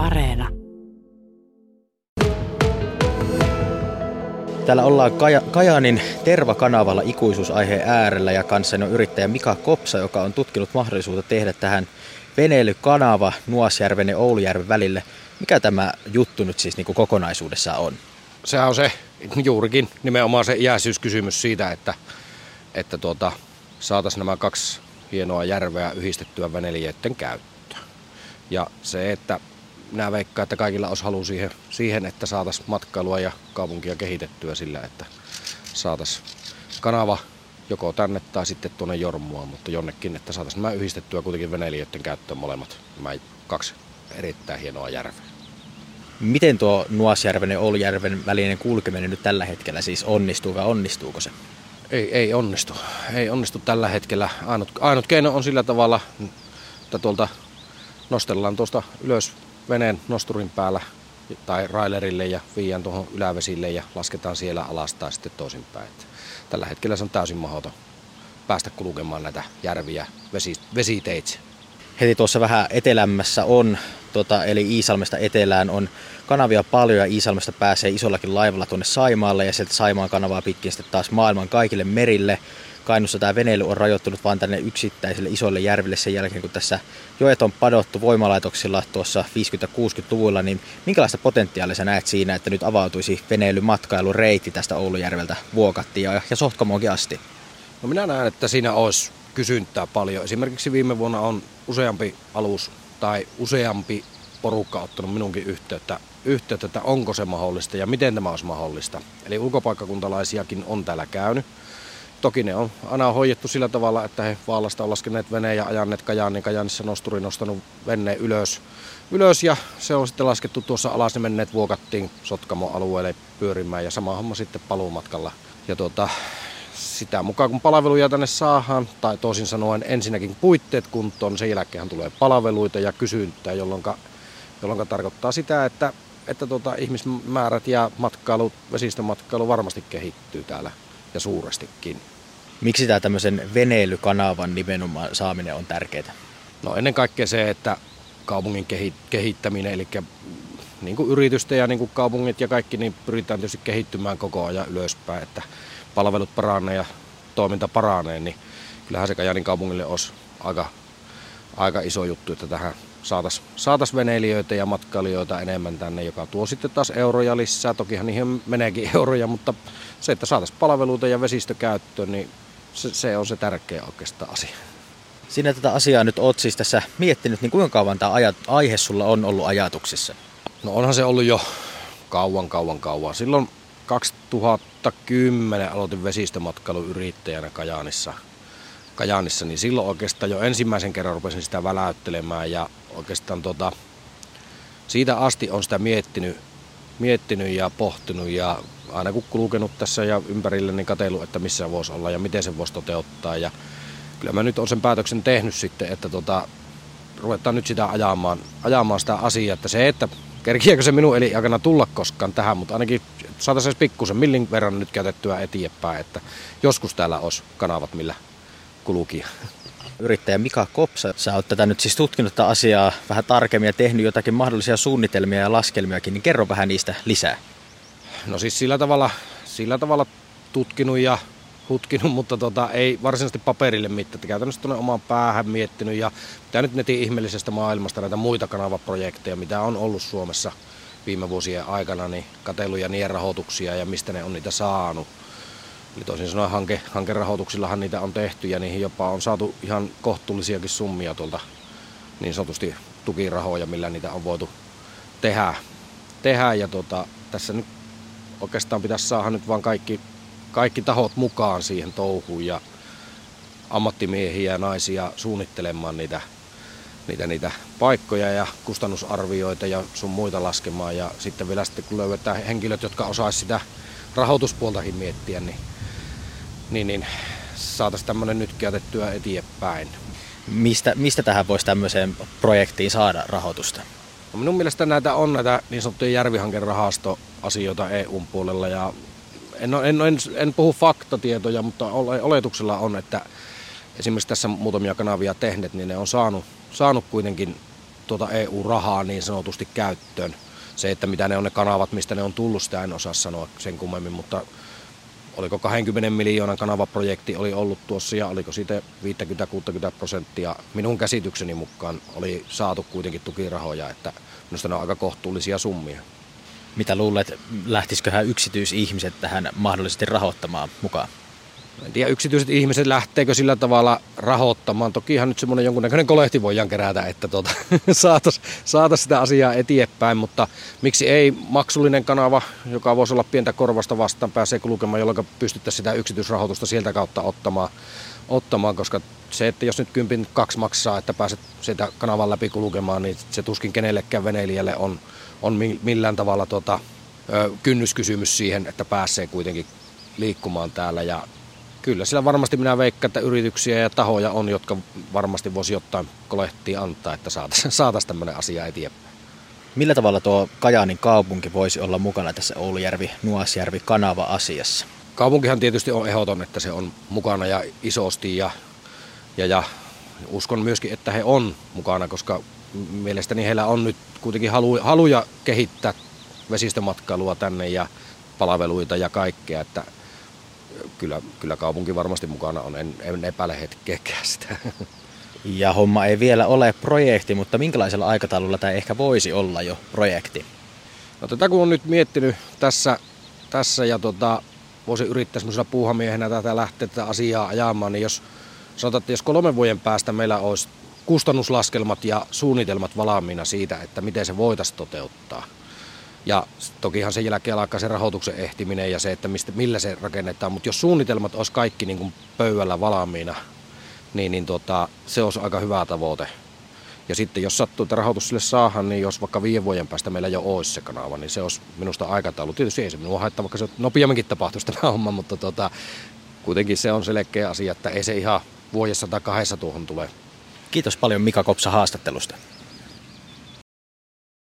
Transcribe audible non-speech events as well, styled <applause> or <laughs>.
Areena. Täällä ollaan Kaja, Kajaanin Terva-kanavalla ikuisuusaiheen äärellä ja kanssani on yrittäjä Mika Kopsa, joka on tutkinut mahdollisuutta tehdä tähän veneilykanava Nuasjärven ja Oulujärven välille. Mikä tämä juttu nyt siis niin kuin kokonaisuudessaan on? Sehän on se juurikin nimenomaan se iäisyyskysymys siitä, että, että tuota, saataisiin nämä kaksi hienoa järveä yhdistettyä veneilijöiden käyttöön. Ja se, että nämä veikkaa, että kaikilla olisi halu siihen, siihen että saataisiin matkailua ja kaupunkia kehitettyä sillä, että saataisiin kanava joko tänne tai sitten tuonne Jormua, mutta jonnekin, että saataisiin nämä yhdistettyä kuitenkin veneilijöiden käyttöön molemmat, nämä kaksi erittäin hienoa järveä. Miten tuo Nuasjärven ja Oulujärven välinen kulkeminen nyt tällä hetkellä siis onnistuu vai onnistuuko se? Ei, ei onnistu. Ei onnistu tällä hetkellä. Ainut, ainut keino on sillä tavalla, että tuolta nostellaan tuosta ylös veneen nosturin päällä tai railerille ja viian tuohon ylävesille ja lasketaan siellä alas tai sitten toisinpäin. Tällä hetkellä se on täysin mahdoton päästä kulkemaan näitä järviä vesi, vesiteitse. Heti tuossa vähän etelämmässä on, tota, eli Iisalmesta etelään on kanavia paljon ja Iisalmesta pääsee isollakin laivalla tuonne Saimaalle ja sieltä Saimaan kanavaa pitkin sitten taas maailman kaikille merille. Kainussa tämä veneily on rajoittunut vain tänne yksittäisille isoille järville sen jälkeen, kun tässä joet on padottu voimalaitoksilla tuossa 50-60-luvulla, niin minkälaista potentiaalia sä näet siinä, että nyt avautuisi veneilymatkailureitti tästä Oulujärveltä Vuokattiin ja, ja Sohtkamoonkin asti? No minä näen, että siinä olisi kysyntää paljon. Esimerkiksi viime vuonna on useampi alus tai useampi porukka ottanut minunkin yhteyttä, yhteyttä, että onko se mahdollista ja miten tämä olisi mahdollista. Eli ulkopaikkakuntalaisiakin on täällä käynyt. Toki ne on aina hoidettu sillä tavalla, että he Vaalasta on laskeneet veneen ja ajanneet Kajaan, niin Kajaanissa nosturi nostanut veneen ylös, ylös ja se on sitten laskettu tuossa alas, ne menneet vuokattiin Sotkamo alueelle pyörimään ja sama homma sitten paluumatkalla. Ja tuota, sitä mukaan kun palveluja tänne saadaan, tai toisin sanoen ensinnäkin puitteet kuntoon, sen jälkeen tulee palveluita ja kysyntää, jolloin, jolloin tarkoittaa sitä, että, että tuota, ihmismäärät ja matkailu, vesistömatkailu varmasti kehittyy täällä ja suurestikin. Miksi tämä tämmöisen veneilykanavan nimenomaan saaminen on tärkeää? No ennen kaikkea se, että kaupungin kehittäminen, eli niin kuin yritysten ja niin kuin kaupungit ja kaikki, niin pyritään tietysti kehittymään koko ajan ylöspäin, että palvelut paranee ja toiminta paranee, niin kyllähän se Kajanin kaupungille olisi aika, aika iso juttu, että tähän saataisiin saatais veneilijöitä ja matkailijoita enemmän tänne, joka tuo sitten taas euroja lisää. Tokihan niihin meneekin <laughs> euroja, mutta se, että saataisiin palveluita ja vesistökäyttöön, niin se, se on se tärkeä oikeastaan asia. Sinä tätä asiaa nyt oot siis tässä miettinyt, niin kuinka kauan tämä aihe sulla on ollut ajatuksissa? No onhan se ollut jo kauan, kauan, kauan. Silloin 2010 aloitin vesistömatkailuyrittäjänä Kajaanissa. Kajaanissa, niin silloin oikeastaan jo ensimmäisen kerran rupesin sitä väläyttelemään ja oikeastaan tota, siitä asti on sitä miettinyt, miettinyt ja pohtinut ja aina kun kulkenut tässä ja ympärillä, niin katsellut, että missä voisi olla ja miten se voisi toteuttaa. Ja kyllä mä nyt on sen päätöksen tehnyt sitten, että tota, ruvetaan nyt sitä ajamaan, ajamaan sitä asiaa, että se, että kerkiäkö se minun eli aikana tulla koskaan tähän, mutta ainakin saataisiin pikkusen millin verran nyt käytettyä eteenpäin, että joskus täällä olisi kanavat, millä kulkia. Yrittäjä Mika Kopsa, sä oot tätä nyt siis tutkinut tätä asiaa vähän tarkemmin ja tehnyt jotakin mahdollisia suunnitelmia ja laskelmiakin, niin kerro vähän niistä lisää. No siis sillä tavalla, sillä tavalla tutkinut ja hutkinut, <laughs> mutta tota, ei varsinaisesti paperille mitään. Käytännössä tuonne omaan päähän miettinyt ja mitä nyt netin ihmeellisestä maailmasta näitä muita kanavaprojekteja, mitä on ollut Suomessa viime vuosien aikana, niin kateluja niiden rahoituksia ja mistä ne on niitä saanut. Eli toisin sanoen hanke, hankerahoituksillahan niitä on tehty ja niihin jopa on saatu ihan kohtuullisiakin summia tuolta niin sanotusti tukirahoja, millä niitä on voitu tehdä. tehdä. Ja tota, tässä nyt oikeastaan pitäisi saada nyt vaan kaikki, kaikki tahot mukaan siihen touhuun ja ammattimiehiä ja naisia suunnittelemaan niitä, niitä, niitä paikkoja ja kustannusarvioita ja sun muita laskemaan. Ja sitten vielä sitten kun löydetään henkilöt, jotka osaisivat sitä rahoituspuoltakin miettiä, niin, niin, niin saataisiin tämmöinen nyt käytettyä eteenpäin. Mistä, mistä tähän voisi tämmöiseen projektiin saada rahoitusta? No minun mielestä näitä on näitä niin sanottuja järvihankerahastoasioita EUn puolella ja en, en, en, en puhu faktatietoja, mutta oletuksella on, että esimerkiksi tässä muutamia kanavia tehneet, niin ne on saanut, saanut kuitenkin tuota EU-rahaa niin sanotusti käyttöön. Se, että mitä ne on ne kanavat, mistä ne on tullut, sitä en osaa sanoa sen kummemmin, mutta oliko 20 miljoonan kanavaprojekti oli ollut tuossa ja oliko siitä 50-60 prosenttia minun käsitykseni mukaan oli saatu kuitenkin tukirahoja, että minusta ne on aika kohtuullisia summia. Mitä luulet, lähtisiköhän yksityisihmiset tähän mahdollisesti rahoittamaan mukaan? En tiedä, yksityiset ihmiset lähteekö sillä tavalla rahoittamaan. Tokihan nyt semmoinen jonkunnäköinen kolehti voidaan kerätä, että <laughs> tuota, saataisiin saatais sitä asiaa eteenpäin, mutta miksi ei maksullinen kanava, joka voisi olla pientä korvasta vastaan, pääsee kulkemaan, jolloin pystyttäisiin sitä yksityisrahoitusta sieltä kautta ottamaan, ottamaan, koska se, että jos nyt kympin kaksi maksaa, että pääset sitä kanavan läpi kulkemaan, niin se tuskin kenellekään veneilijälle on, on millään tavalla tuota, kynnyskysymys siihen, että pääsee kuitenkin liikkumaan täällä ja kyllä sillä varmasti minä veikkaan, että yrityksiä ja tahoja on, jotka varmasti voisi jotain kolehtia antaa, että <laughs> saataisiin saatais tämmöinen asia eteenpäin. Millä tavalla tuo Kajaanin kaupunki voisi olla mukana tässä Oulujärvi, Nuasjärvi kanava-asiassa? Kaupunkihan tietysti on ehdoton, että se on mukana ja isosti ja, ja, ja uskon myöskin, että he on mukana, koska mielestäni heillä on nyt kuitenkin halu, haluja kehittää vesistömatkailua tänne ja palveluita ja kaikkea, että kyllä, kyllä kaupunki varmasti mukana on, en, en epäile hetkeäkään sitä. <laughs> Ja homma ei vielä ole projekti, mutta minkälaisella aikataululla tämä ehkä voisi olla jo projekti? No tätä kun on nyt miettinyt tässä, tässä ja tota, voisi yrittää semmoisella puuhamiehenä tätä lähteä tätä asiaa ajamaan, niin jos sanotaan, että jos kolmen vuoden päästä meillä olisi kustannuslaskelmat ja suunnitelmat valmiina siitä, että miten se voitaisiin toteuttaa – ja tokihan sen jälkeen alkaa se rahoituksen ehtiminen ja se, että mistä, millä se rakennetaan. Mutta jos suunnitelmat olisi kaikki niin kuin pöydällä valmiina, niin, niin tota, se olisi aika hyvä tavoite. Ja sitten jos sattuu, että rahoitus sille saahan, niin jos vaikka viiden vuoden päästä meillä jo olisi se kanava, niin se olisi minusta aikataulu. Tietysti ei se minua haittaa, vaikka se nopeamminkin tapahtuisi tämä homma, mutta tota, kuitenkin se on selkeä asia, että ei se ihan vuodessa tai kahdessa tuohon tule. Kiitos paljon Mika Kopsa haastattelusta.